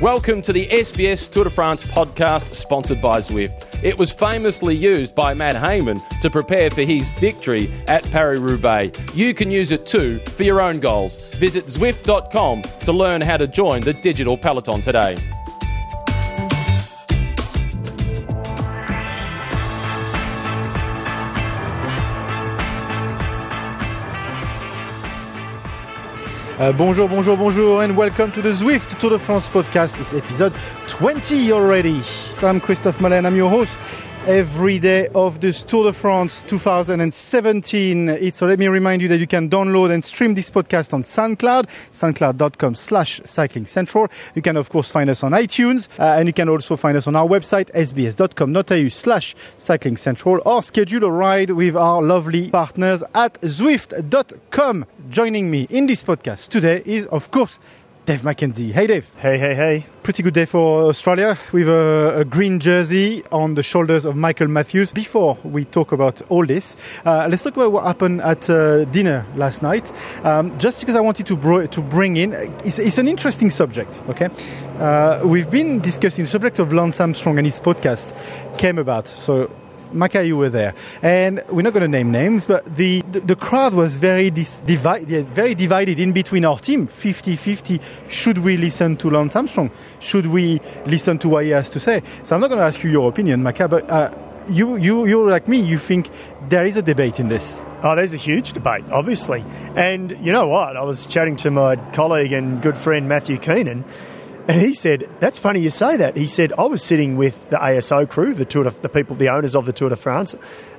Welcome to the SBS Tour de France podcast sponsored by Zwift. It was famously used by Matt Hayman to prepare for his victory at Paris Roubaix. You can use it too for your own goals. Visit Zwift.com to learn how to join the digital peloton today. Uh, bonjour, bonjour, bonjour, and welcome to the Zwift Tour de France podcast. It's episode 20 already. So I'm Christophe Malin, I'm your host every day of this Tour de France 2017. So let me remind you that you can download and stream this podcast on SoundCloud, soundcloud.com slash cycling central. You can of course find us on iTunes uh, and you can also find us on our website sbs.com.au slash cycling central or schedule a ride with our lovely partners at zwift.com. Joining me in this podcast today is of course Dave McKenzie. Hey Dave. Hey, hey, hey. Pretty good day for Australia with a, a, green jersey on the shoulders of Michael Matthews. Before we talk about all this, uh, let's talk about what happened at uh, dinner last night. Um, just because I wanted to, bro- to bring in, it's, it's, an interesting subject, okay? Uh, we've been discussing the subject of Lance Armstrong and his podcast came about. So Macca, you were there, and we're not going to name names, but the, the, the crowd was very dis- divided, very divided in between our team, 50-50. Should we listen to Lance Armstrong? Should we listen to what he has to say? So I'm not going to ask you your opinion, Macca, but uh, you, you, you're like me. You think there is a debate in this? Oh, there's a huge debate, obviously. And you know what? I was chatting to my colleague and good friend Matthew Keenan and he said, "That's funny you say that." He said, "I was sitting with the ASO crew, the Tour, de, the people, the owners of the Tour de France,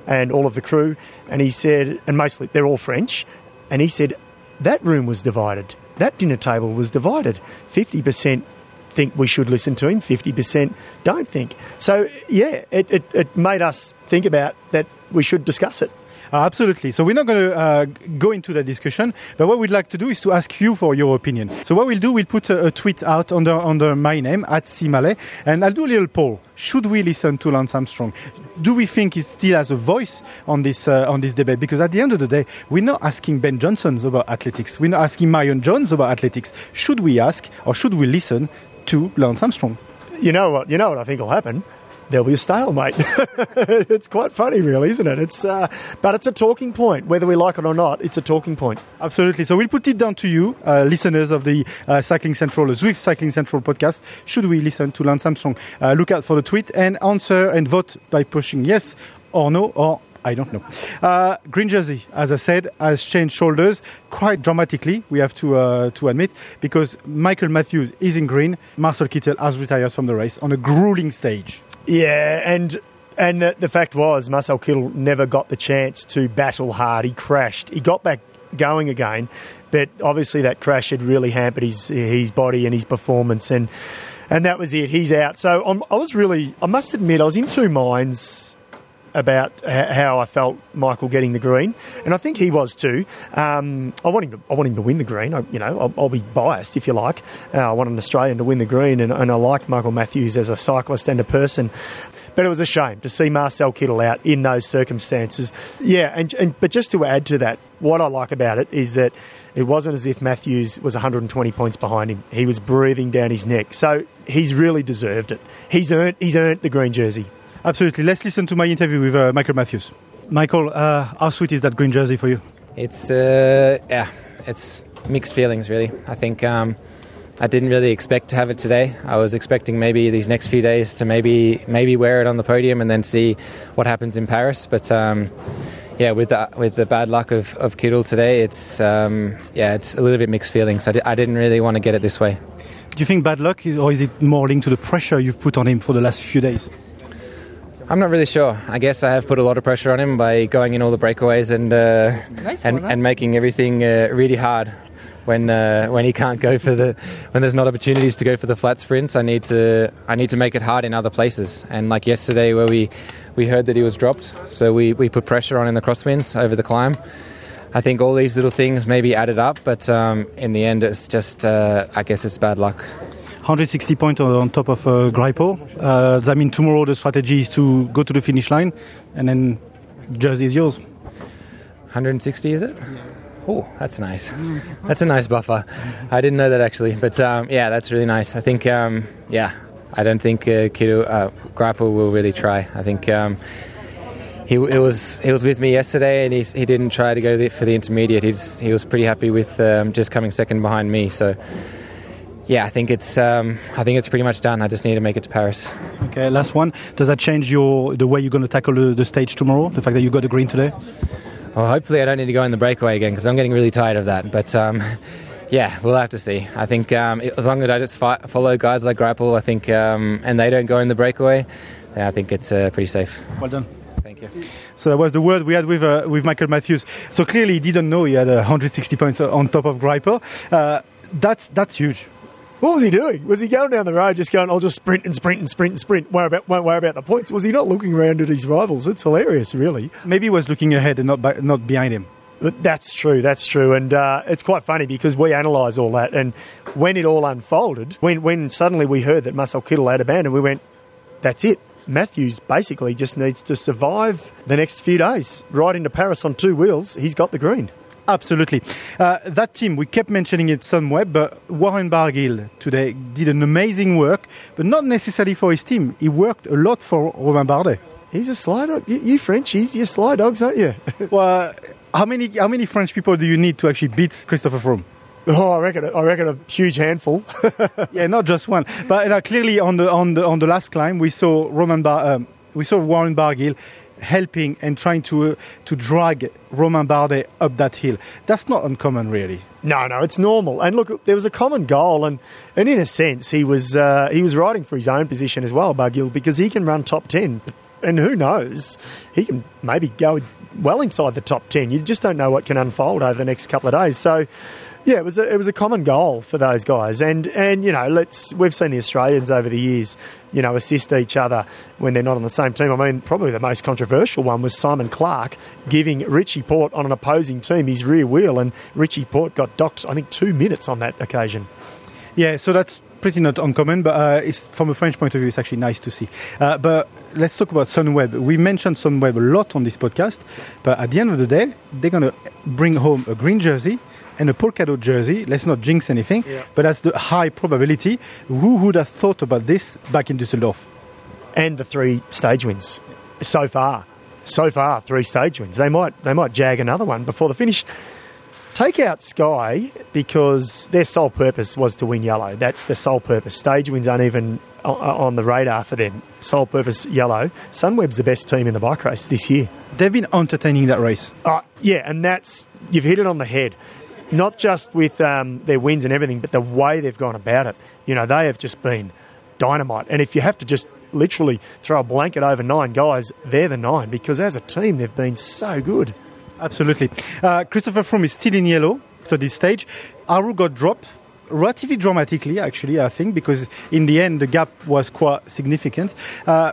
and all of the crew." And he said, and mostly they're all French. And he said, that room was divided. That dinner table was divided. Fifty percent think we should listen to him. Fifty percent don't think. So yeah, it, it, it made us think about that we should discuss it. Uh, absolutely. So we're not going to uh, go into that discussion, but what we'd like to do is to ask you for your opinion. So what we'll do, we'll put a, a tweet out under under my name at Simale, and I'll do a little poll. Should we listen to Lance Armstrong? Do we think he still has a voice on this uh, on this debate? Because at the end of the day, we're not asking Ben Johnson about athletics. We're not asking Marion Jones about athletics. Should we ask or should we listen to Lance Armstrong? You know what? You know what I think will happen there'll be a stalemate. it's quite funny, really, isn't it? It's, uh, but it's a talking point, whether we like it or not. It's a talking point. Absolutely. So we'll put it down to you, uh, listeners of the uh, Cycling Central, Zwift Cycling Central podcast. Should we listen to Lance Armstrong? Uh, look out for the tweet and answer and vote by pushing yes or no or I don't know. Uh, green jersey, as I said, has changed shoulders quite dramatically. We have to uh, to admit because Michael Matthews is in green. Marcel Kittel has retired from the race on a grueling stage. Yeah, and and the, the fact was Marcel Kittel never got the chance to battle hard. He crashed. He got back going again, but obviously that crash had really hampered his his body and his performance, and and that was it. He's out. So I'm, I was really, I must admit, I was in two minds about how I felt Michael getting the green, and I think he was too. Um, I want him to, I want him to win the green. I, you know, I'll, I'll, be biased if you like. Uh, I want an Australian to win the green, and, and I like Michael Matthews as a cyclist and a person. But it was a shame to see Marcel Kittel out in those circumstances. Yeah, and, and but just to add to that, what I like about it is that it wasn't as if Matthews was 120 points behind him. He was breathing down his neck. So he's really deserved it. He's earned he's earned the green jersey. Absolutely. Let's listen to my interview with uh, Michael Matthews. Michael, uh, how sweet is that green jersey for you? It's uh, yeah, it's mixed feelings really. I think um, I didn't really expect to have it today. I was expecting maybe these next few days to maybe maybe wear it on the podium and then see what happens in Paris. But um, yeah, with the with the bad luck of, of Kittel today, it's um, yeah, it's a little bit mixed feelings. I d- I didn't really want to get it this way. Do you think bad luck, is, or is it more linked to the pressure you've put on him for the last few days? I'm not really sure. I guess I have put a lot of pressure on him by going in all the breakaways and uh, nice and, and, making everything uh, really hard. When uh, when he can't go for the when there's not opportunities to go for the flat sprints, I need to I need to make it hard in other places. And like yesterday, where we we heard that he was dropped, so we, we put pressure on in the crosswinds over the climb. I think all these little things maybe added up, but um, in the end, it's just uh, I guess it's bad luck. 160 points on top of uh, Greipel. Uh, that means tomorrow the strategy is to go to the finish line, and then jersey is yours. 160 is it? Oh, that's nice. That's a nice buffer. I didn't know that actually, but um, yeah, that's really nice. I think, um, yeah, I don't think uh, Kido uh, Greipel will really try. I think um, he, he, was he was with me yesterday, and he he didn't try to go for the intermediate. He's he was pretty happy with um, just coming second behind me. So yeah, I think it's um, I think it's pretty much done. I just need to make it to Paris. Okay, last one. Does that change your the way you're going to tackle the, the stage tomorrow? The fact that you got the green today. Well, hopefully I don't need to go in the breakaway again because I'm getting really tired of that. But um, yeah, we'll have to see. I think um, as long as I just fight, follow guys like Greipel, I think, um, and they don't go in the breakaway, I think it's uh, pretty safe. Well done. Thank you. So that was the word we had with uh, with Michael Matthews. So clearly he didn't know he had 160 points on top of Greipel. Uh, that's that's huge. What was he doing? Was he going down the road just going, I'll just sprint and sprint and sprint and sprint, worry about, won't worry about the points? Was he not looking around at his rivals? It's hilarious, really. Maybe he was looking ahead and not, by, not behind him. That's true, that's true. And uh, it's quite funny because we analyse all that. And when it all unfolded, when, when suddenly we heard that Marcel Kittel had abandoned, we went, that's it. Matthews basically just needs to survive the next few days. Right into Paris on two wheels, he's got the green. Absolutely. Uh, that team, we kept mentioning it somewhere, but Warren Barguil today did an amazing work, but not necessarily for his team. He worked a lot for Romain Bardet. He's a sly dog. You, you Frenchies, you're sly dogs, aren't you? well, how many how many French people do you need to actually beat Christopher Froome? Oh, I reckon. I reckon a huge handful. yeah, not just one. But uh, clearly, on the on the on the last climb, we saw Roman Bar, um, we saw Warren Barguil helping and trying to uh, to drag Romain Bardet up that hill. That's not uncommon, really. No, no, it's normal. And look, there was a common goal, and, and in a sense, he was uh, he was riding for his own position as well, Barguil, because he can run top ten, and who knows, he can maybe go well inside the top ten. You just don't know what can unfold over the next couple of days. So yeah, it was a, it was a common goal for those guys, and and you know, let's we've seen the Australians over the years, you know, assist each other when they're not on the same team. I mean, probably the most controversial one was Simon Clarke giving Richie Porte on an opposing team his rear wheel, and Richie Porte got docked, I think, two minutes on that occasion. Yeah, so that's pretty not uncommon, but uh, it's from a French point of view, it's actually nice to see. Uh, but let's talk about Sunweb. We mentioned Sunweb a lot on this podcast, but at the end of the day, they're going to bring home a green jersey and a polka dot jersey. Let's not jinx anything, yeah. but that's the high probability. Who would have thought about this back in Düsseldorf? And the three stage wins so far. So far, three stage wins. They might they might jag another one before the finish. Take out Sky because their sole purpose was to win yellow. That's the sole purpose. Stage wins aren't even on the radar for them. Sole purpose yellow. Sunweb's the best team in the bike race this year. They've been entertaining that race. Uh, yeah, and that's you've hit it on the head not just with um, their wins and everything, but the way they've gone about it. You know, they have just been dynamite. And if you have to just literally throw a blanket over nine guys, they're the nine because as a team, they've been so good. Absolutely. Uh, Christopher Froome is still in yellow to this stage. Aru got dropped relatively dramatically, actually, I think, because in the end the gap was quite significant. Uh,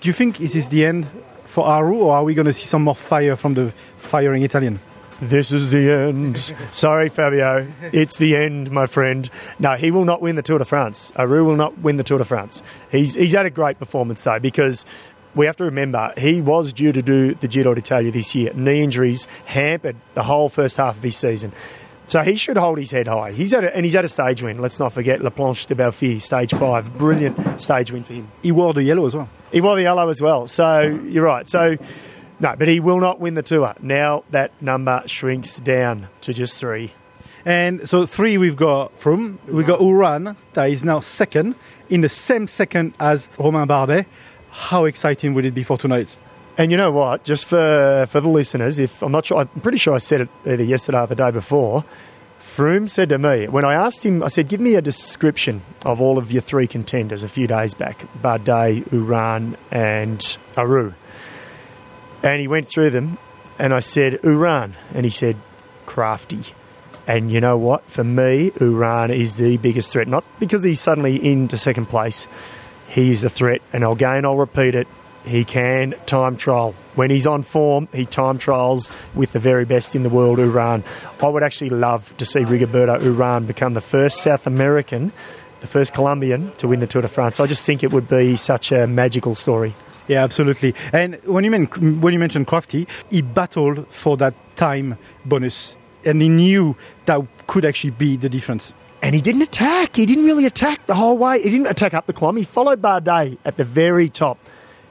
do you think is this the end for Aru, or are we going to see some more fire from the firing Italian? This is the end. Sorry, Fabio. It's the end, my friend. No, he will not win the Tour de France. Aru will not win the Tour de France. He's, he's had a great performance, though, because we have to remember he was due to do the Giro d'Italia this year. Knee injuries hampered the whole first half of his season. So he should hold his head high. He's at a, and he's at a stage win. Let's not forget La Planche des Belles Filles, stage five. Brilliant stage win for him. He wore the yellow as well. He wore the yellow as well. So you're right. So no, but he will not win the tour. Now that number shrinks down to just three. And so three we've got from we've got Uran that is now second in the same second as Romain Bardet. How exciting would it be for tonight? And you know what? Just for for the listeners, if I'm not sure, I'm pretty sure I said it either yesterday or the day before. Froome said to me when I asked him, I said, "Give me a description of all of your three contenders." A few days back, Bardet, Uran, and Aru. And he went through them, and I said, Uran. And he said, crafty. And you know what? For me, Uran is the biggest threat. Not because he's suddenly into second place. He's the threat. And again, I'll repeat it. He can time trial. When he's on form, he time trials with the very best in the world, Uran. I would actually love to see Rigoberto Uran become the first South American, the first Colombian to win the Tour de France. I just think it would be such a magical story. Yeah, absolutely. And when you, mean, when you mentioned Crafty, he battled for that time bonus and he knew that could actually be the difference. And he didn't attack. He didn't really attack the whole way. He didn't attack up the climb. He followed Bardet at the very top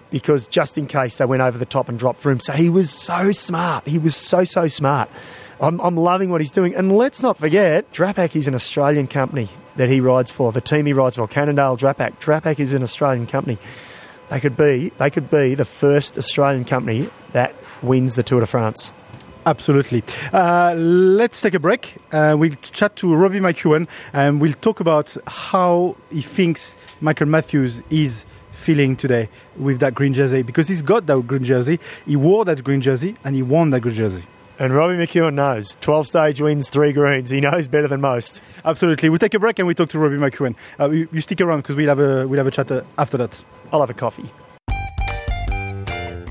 because just in case they went over the top and dropped for him. So he was so smart. He was so, so smart. I'm, I'm loving what he's doing. And let's not forget, Drapac is an Australian company that he rides for. The team he rides for, Cannondale Drapac. Drapac is an Australian company. They could be, they could be the first Australian company that wins the Tour de France. Absolutely. Uh, let's take a break. Uh, we'll chat to Robbie McEwen and we'll talk about how he thinks Michael Matthews is feeling today with that green jersey because he's got that green jersey, he wore that green jersey, and he won that green jersey. And Robbie McEwen knows 12 stage wins, three greens. He knows better than most. Absolutely. We'll take a break and we talk to Robbie McEwen. Uh, you, you, stick around because we'll have a we'll have a chat uh, after that. I'll have a coffee.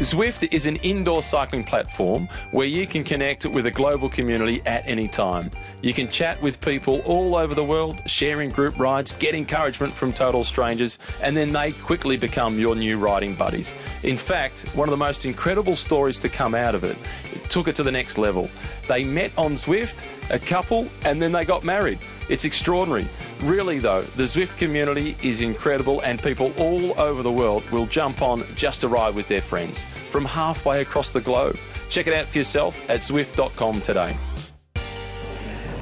Zwift is an indoor cycling platform where you can connect with a global community at any time. You can chat with people all over the world, sharing group rides, get encouragement from total strangers, and then they quickly become your new riding buddies. In fact, one of the most incredible stories to come out of it, it took it to the next level. They met on Zwift, a couple, and then they got married. It's extraordinary. Really, though, the Zwift community is incredible, and people all over the world will jump on just to ride with their friends from halfway across the globe. Check it out for yourself at Zwift.com today.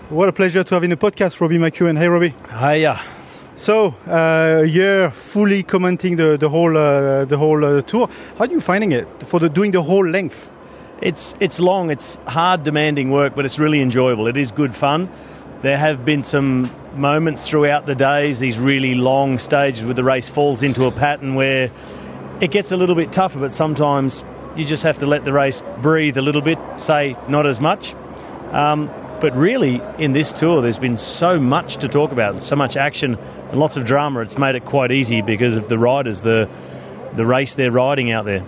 What a pleasure to have in the podcast, Robbie McEwen. Hey, Robbie. Hiya. So, uh, a year fully commenting the, the whole uh, the whole uh, tour. How are you finding it for the, doing the whole length? It's it's long. It's hard, demanding work, but it's really enjoyable. It is good fun. There have been some moments throughout the days, these really long stages where the race falls into a pattern where it gets a little bit tougher, but sometimes you just have to let the race breathe a little bit, say not as much. Um, but really, in this tour, there's been so much to talk about, so much action and lots of drama. It's made it quite easy because of the riders, the the race they're riding out there.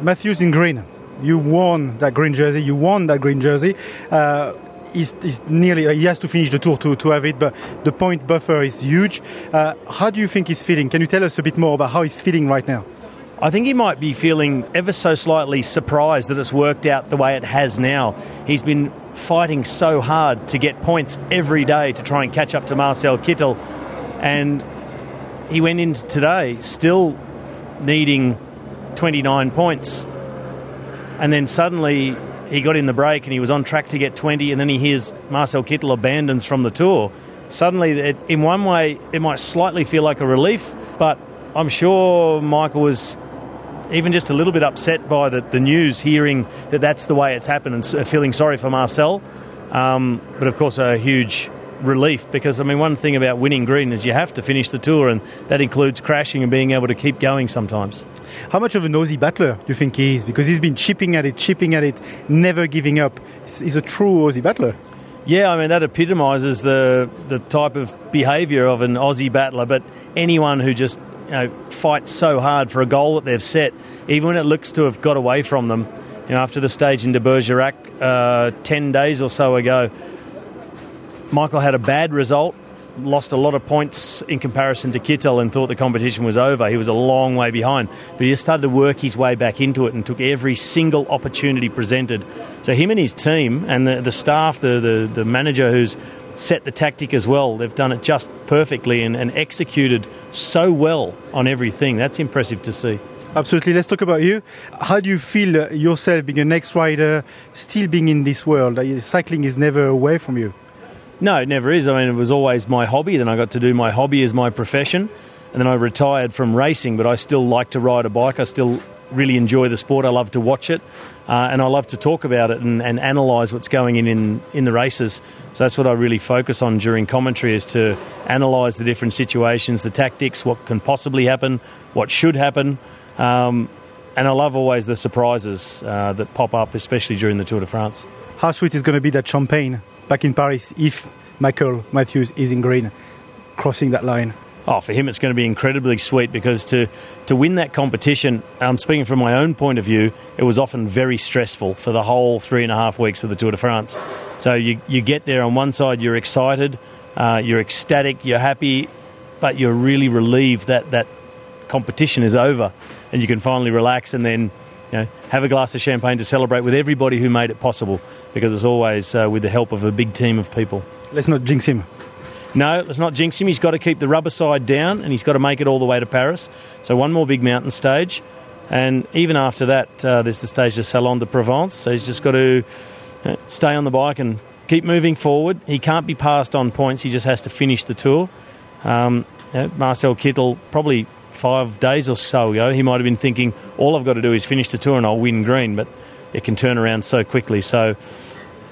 Matthews in green. You won that green jersey. You won that green jersey. Uh, he's, nearly he has to finish the tour to, to have it, but the point buffer is huge. Uh, how do you think he's feeling? Can you tell us a bit more about how he's feeling right now? I think he might be feeling ever so slightly surprised that it's worked out the way it has now. He's been fighting so hard to get points every day to try and catch up to Marcel Kittel, and he went into today still needing 29 points, and then suddenly he got in the break and he was on track to get 20, and then he hears Marcel Kittel abandons from the tour. Suddenly, it, in one way, it might slightly feel like a relief, but I'm sure Michael was even just a little bit upset by the, the news, hearing that that's the way it's happened, and feeling sorry for Marcel. Um, but of course, a huge relief because I mean, one thing about winning green is you have to finish the tour, and that includes crashing and being able to keep going sometimes. How much of an Aussie battler do you think he is? Because he's been chipping at it, chipping at it, never giving up. He's a true Aussie battler. Yeah, I mean that epitomises the the type of behaviour of an Aussie battler. But anyone who just you know fights so hard for a goal that they've set, even when it looks to have got away from them, you know, after the stage in de Bergerac uh, ten days or so ago, Michael had a bad result lost a lot of points in comparison to Kittel and thought the competition was over. He was a long way behind, but he just started to work his way back into it and took every single opportunity presented. So him and his team and the, the staff, the, the, the manager who's set the tactic as well, they've done it just perfectly and, and executed so well on everything. That's impressive to see. Absolutely. Let's talk about you. How do you feel yourself being an ex-rider, still being in this world? Cycling is never away from you. No, it never is. I mean, it was always my hobby. Then I got to do my hobby as my profession. And then I retired from racing, but I still like to ride a bike. I still really enjoy the sport. I love to watch it. Uh, and I love to talk about it and, and analyse what's going in, in in the races. So that's what I really focus on during commentary is to analyse the different situations, the tactics, what can possibly happen, what should happen. Um, and I love always the surprises uh, that pop up, especially during the Tour de France. How sweet is going to be that champagne back in Paris if Michael Matthews is in green, crossing that line? Oh, for him, it's going to be incredibly sweet because to, to win that competition, I'm speaking from my own point of view, it was often very stressful for the whole three and a half weeks of the Tour de France. So you, you get there on one side, you're excited, uh, you're ecstatic, you're happy, but you're really relieved that that competition is over and you can finally relax and then you know, have a glass of champagne to celebrate with everybody who made it possible because it's always uh, with the help of a big team of people. Let's not jinx him. No, let's not jinx him. He's got to keep the rubber side down and he's got to make it all the way to Paris. So one more big mountain stage. And even after that, uh, there's the stage of Salon de Provence. So he's just got to uh, stay on the bike and keep moving forward. He can't be passed on points. He just has to finish the tour. Um, you know, Marcel Kittel, probably five days or so ago, he might have been thinking, all I've got to do is finish the tour and I'll win green. But it can turn around so quickly. So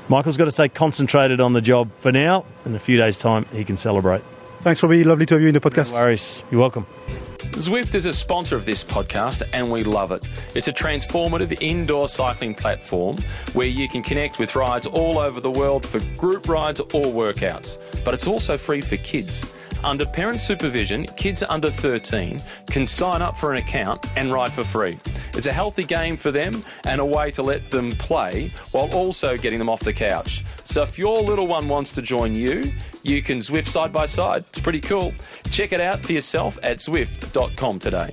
Michael's got to stay concentrated on the job for now. In a few days' time, he can celebrate. Thanks, Robbie. Lovely to have you in the podcast. No worries. You're welcome. Zwift is a sponsor of this podcast and we love it. It's a transformative indoor cycling platform where you can connect with rides all over the world for group rides or workouts. But it's also free for kids. Under parent supervision, kids under 13 can sign up for an account and ride for free. It's a healthy game for them and a way to let them play while also getting them off the couch. So if your little one wants to join you, you can Zwift side by side. It's pretty cool. Check it out for yourself at Zwift.com today.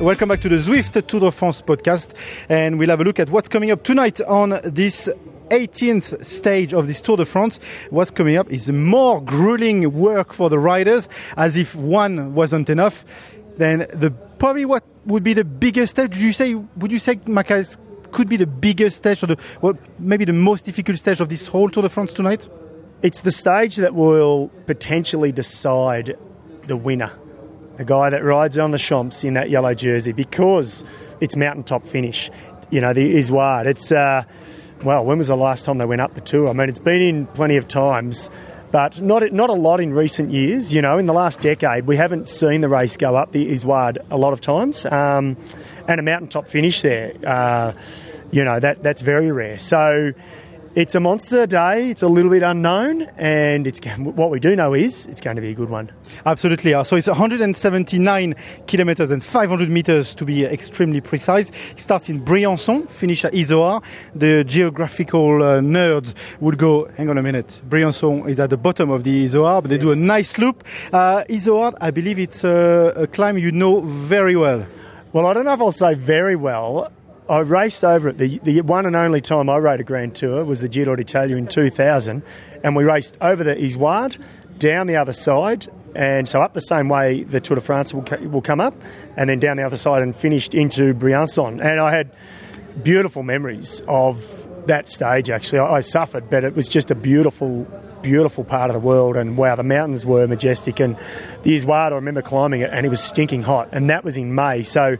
Welcome back to the Zwift Tour de France podcast, and we'll have a look at what's coming up tonight on this 18th stage of this Tour de France. What's coming up is more grueling work for the riders, as if one wasn't enough. Then the probably what would be the biggest stage? Would you say? Would you say Macca could be the biggest stage, or the well, maybe the most difficult stage of this whole Tour de France tonight? It's the stage that will potentially decide the winner. The guy that rides on the Champs in that yellow jersey because it's mountaintop finish. You know, the Izoard. It's, uh, well, when was the last time they went up the tour? I mean, it's been in plenty of times, but not, not a lot in recent years. You know, in the last decade, we haven't seen the race go up the Izoard a lot of times. Um, and a mountaintop finish there, uh, you know, that, that's very rare. So, it's a monster day. It's a little bit unknown, and it's what we do know is it's going to be a good one. Absolutely. So it's 179 kilometers and 500 meters to be extremely precise. It starts in Briançon, finish at Izoard. The geographical uh, nerds would go, hang on a minute, Briançon is at the bottom of the Izoard, but they yes. do a nice loop. Uh, Izoard, I believe it's a, a climb you know very well. Well, I don't know if I'll say very well. I raced over it. The, the one and only time I rode a Grand Tour was the Giro d'Italia in 2000, and we raced over the Izoard, down the other side, and so up the same way the Tour de France will, will come up, and then down the other side and finished into Briançon. And I had beautiful memories of that stage, actually. I, I suffered, but it was just a beautiful beautiful part of the world and wow the mountains were majestic and the Izoard I remember climbing it and it was stinking hot and that was in May so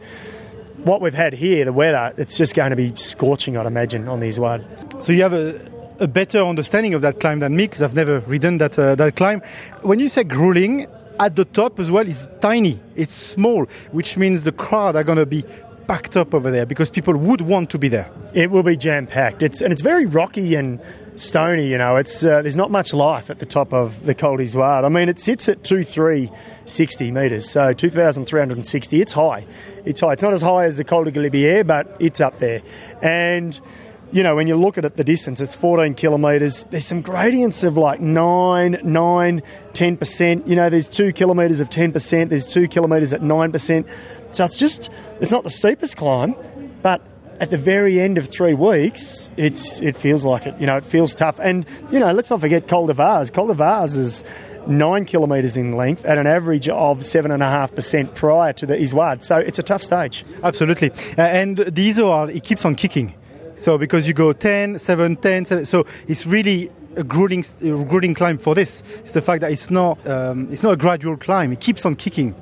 what we've had here, the weather, it's just going to be scorching, I'd imagine, on these Izoard. So you have a, a better understanding of that climb than me because I've never ridden that uh, that climb. When you say grueling, at the top as well is tiny, it's small, which means the crowd are going to be packed up over there because people would want to be there. It will be jam packed. It's and it's very rocky and stony. You know, it's uh, there's not much life at the top of the Col d'Izoard. I mean, it sits at two three sixty metres, so two thousand three hundred and sixty. It's high. It's high. It's not as high as the Col de Galibier, but it's up there. And you know, when you look at it, the distance, it's 14 kilometres. There's some gradients of like 9, 9, 10%. You know, there's two kilometres of 10%, there's two kilometres at 9%. So it's just, it's not the steepest climb, but at the very end of three weeks, it's it feels like it. You know, it feels tough. And you know, let's not forget Col de Vars. Col de Vars is nine kilometres in length at an average of seven and a half percent prior to the Izoard. So it's a tough stage. Absolutely. Uh, and the Izoard, it keeps on kicking. So because you go 10, 7, 10, 7, so it's really a grueling, grueling climb for this. It's the fact that it's not, um, it's not a gradual climb. It keeps on kicking.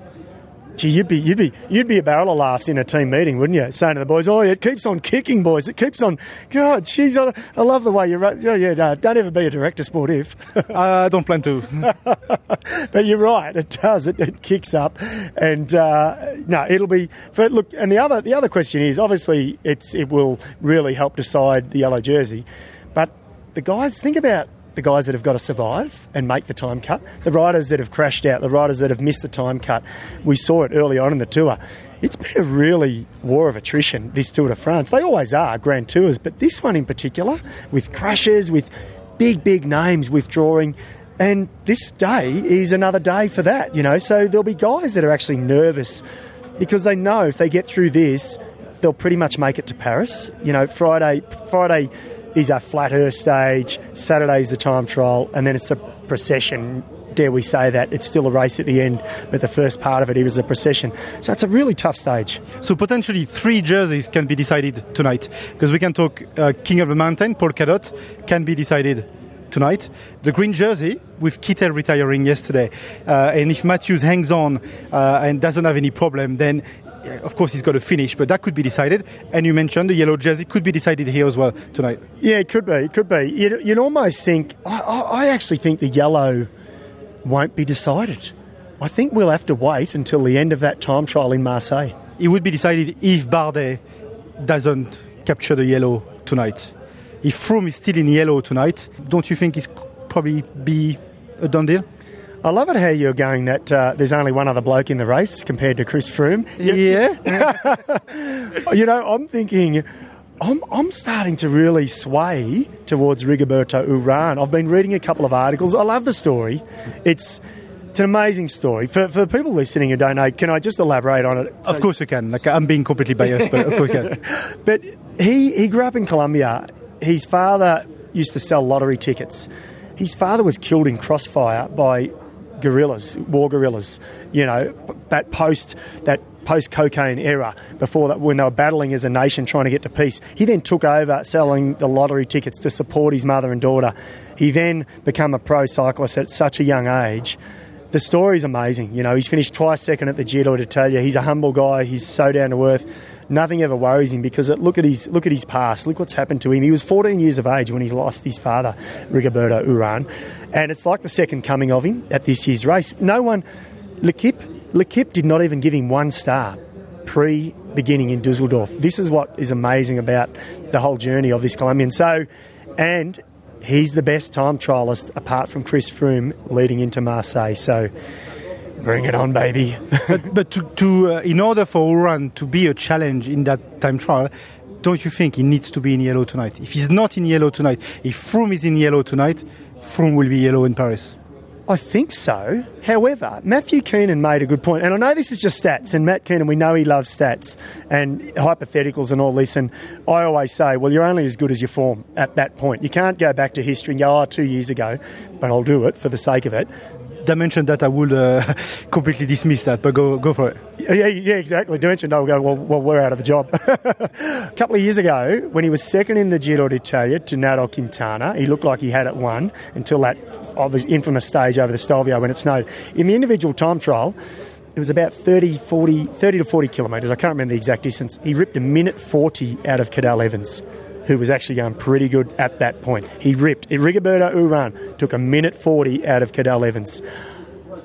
Gee, you'd be you'd be you'd be a barrel of laughs in a team meeting, wouldn't you? Saying to the boys, "Oh, it keeps on kicking, boys. It keeps on." God, she's. I love the way you. Yeah, yeah. No, don't ever be a director, sport if. I don't plan to. but you're right. It does. It, it kicks up, and uh, no, it'll be. For, look, and the other the other question is obviously it's it will really help decide the yellow jersey, but the guys think about the guys that have got to survive and make the time cut, the riders that have crashed out, the riders that have missed the time cut. We saw it early on in the tour. It's been a really war of attrition, this Tour de France. They always are Grand Tours, but this one in particular, with crashes, with big, big names withdrawing. And this day is another day for that, you know. So there'll be guys that are actually nervous because they know if they get through this, they'll pretty much make it to Paris. You know, Friday, Friday is a flat earth stage. Saturday's the time trial, and then it's the procession. Dare we say that it's still a race at the end, but the first part of it is a procession. So it's a really tough stage. So potentially three jerseys can be decided tonight because we can talk uh, King of the Mountain, Polkadot, can be decided tonight. The green jersey with Kittel retiring yesterday, uh, and if Matthews hangs on uh, and doesn't have any problem, then of course he's got to finish, but that could be decided. And you mentioned the yellow jersey could be decided here as well tonight. Yeah, it could be. It could be. You'd, you'd almost think. I, I actually think the yellow won't be decided. I think we'll have to wait until the end of that time trial in Marseille. It would be decided if Bardet doesn't capture the yellow tonight. If Froome is still in yellow tonight, don't you think it could probably be a done deal? I love it how you're going that uh, there's only one other bloke in the race compared to Chris Froome. Yeah. you know, I'm thinking, I'm, I'm starting to really sway towards Rigoberto Uran. I've been reading a couple of articles. I love the story. It's it's an amazing story. For, for people listening who don't know, can I just elaborate on it? So, of course you can. Like I'm being completely biased, but of course you can. but he, he grew up in Colombia. His father used to sell lottery tickets. His father was killed in crossfire by guerrillas, war guerrillas. You know, that post that post cocaine era before that when they were battling as a nation trying to get to peace. He then took over selling the lottery tickets to support his mother and daughter. He then became a pro cyclist at such a young age. The story's amazing. You know, he's finished twice second at the Giro d'Italia. He's a humble guy. He's so down to earth nothing ever worries him because look at his look at his past. Look what's happened to him. He was 14 years of age when he lost his father, Rigoberto Uran, and it's like the second coming of him at this year's race. No one, L'Equipe, L'Equipe did not even give him one star pre beginning in Dusseldorf. This is what is amazing about the whole journey of this Colombian. So, and he's the best time trialist apart from Chris Froome leading into Marseille. So Bring it on, baby. but, but to, to uh, in order for Uran to be a challenge in that time trial, don't you think he needs to be in yellow tonight? If he's not in yellow tonight, if Froome is in yellow tonight, Froome will be yellow in Paris. I think so. However, Matthew Keenan made a good point, and I know this is just stats, and Matt Keenan, we know he loves stats and hypotheticals and all this, and I always say, well, you're only as good as your form at that point. You can't go back to history and go, oh, two years ago, but I'll do it for the sake of it dimension that I would uh, completely dismiss that, but go go for it. Yeah, yeah, exactly. Dimension, no, go, well, well, we're out of a job. a couple of years ago, when he was second in the Giro d'Italia to Nairo Quintana, he looked like he had it won until that infamous stage over the Stelvio when it snowed. In the individual time trial, it was about 30, 40, 30 to 40 kilometres. I can't remember the exact distance. He ripped a minute 40 out of Cadel Evans who was actually going pretty good at that point. He ripped. Rigoberto Uran took a minute 40 out of Cadel Evans.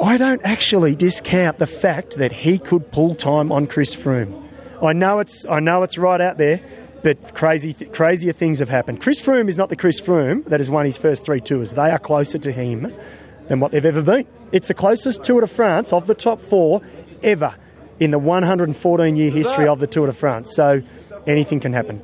I don't actually discount the fact that he could pull time on Chris Froome. I know it's I know it's right out there, but crazy th- crazier things have happened. Chris Froome is not the Chris Froome that has won his first three tours. They are closer to him than what they've ever been. It's the closest Tour de France of the top four ever in the 114 year history of the Tour de France. So anything can happen.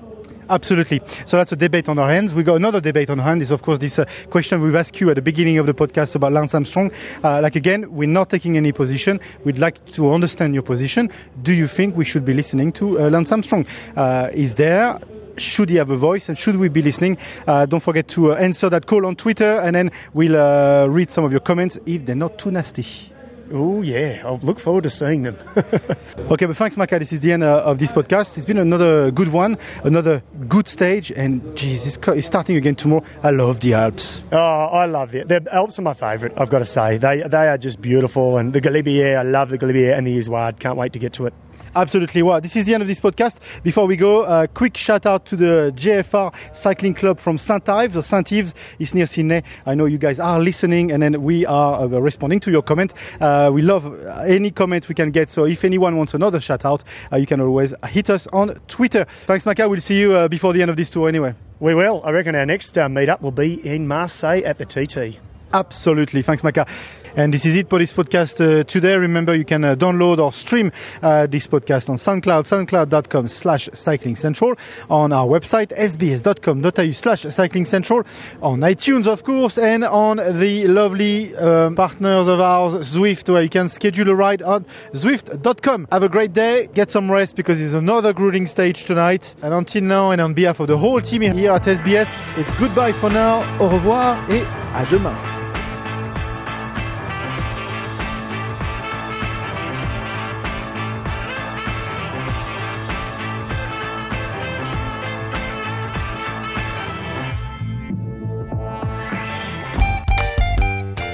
Absolutely. So that's a debate on our hands. We got another debate on hand is of course this uh, question we've asked you at the beginning of the podcast about Lance Armstrong. Uh, like again, we're not taking any position. We'd like to understand your position. Do you think we should be listening to uh, Lance Armstrong? Uh, is there should he have a voice and should we be listening? Uh, don't forget to uh, answer that call on Twitter and then we'll uh, read some of your comments if they're not too nasty. Oh, yeah. I'll look forward to seeing them. okay, but thanks, Macca. This is the end uh, of this podcast. It's been another good one, another good stage. And, geez, it's, it's starting again tomorrow. I love the Alps. Oh, I love it. The Alps are my favourite, I've got to say. They, they are just beautiful. And the Galibier, I love the Galibier and the Izoard. Can't wait to get to it. Absolutely. Well, this is the end of this podcast. Before we go, a quick shout out to the JFR Cycling Club from St. Ives or St. Ives. It's near Sydney. I know you guys are listening and then we are uh, responding to your comment. Uh, we love any comment we can get. So if anyone wants another shout out, uh, you can always hit us on Twitter. Thanks, Macca. We'll see you uh, before the end of this tour anyway. We will. I reckon our next uh, meetup will be in Marseille at the TT. Absolutely. Thanks, Macca. And this is it for this podcast uh, today. Remember, you can uh, download or stream uh, this podcast on SoundCloud, soundcloud.com slash cycling central, on our website, sbs.com.au slash cycling central, on iTunes, of course, and on the lovely um, partners of ours, Zwift, where you can schedule a ride on Zwift.com. Have a great day. Get some rest because it's another grueling stage tonight. And until now, and on behalf of the whole team here at SBS, it's goodbye for now. Au revoir et à demain.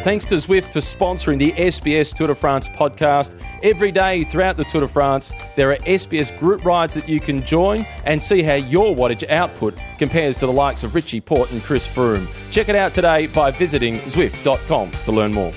Thanks to Zwift for sponsoring the SBS Tour de France podcast. Every day throughout the Tour de France, there are SBS group rides that you can join and see how your wattage output compares to the likes of Richie Porte and Chris Froome. Check it out today by visiting Zwift.com to learn more.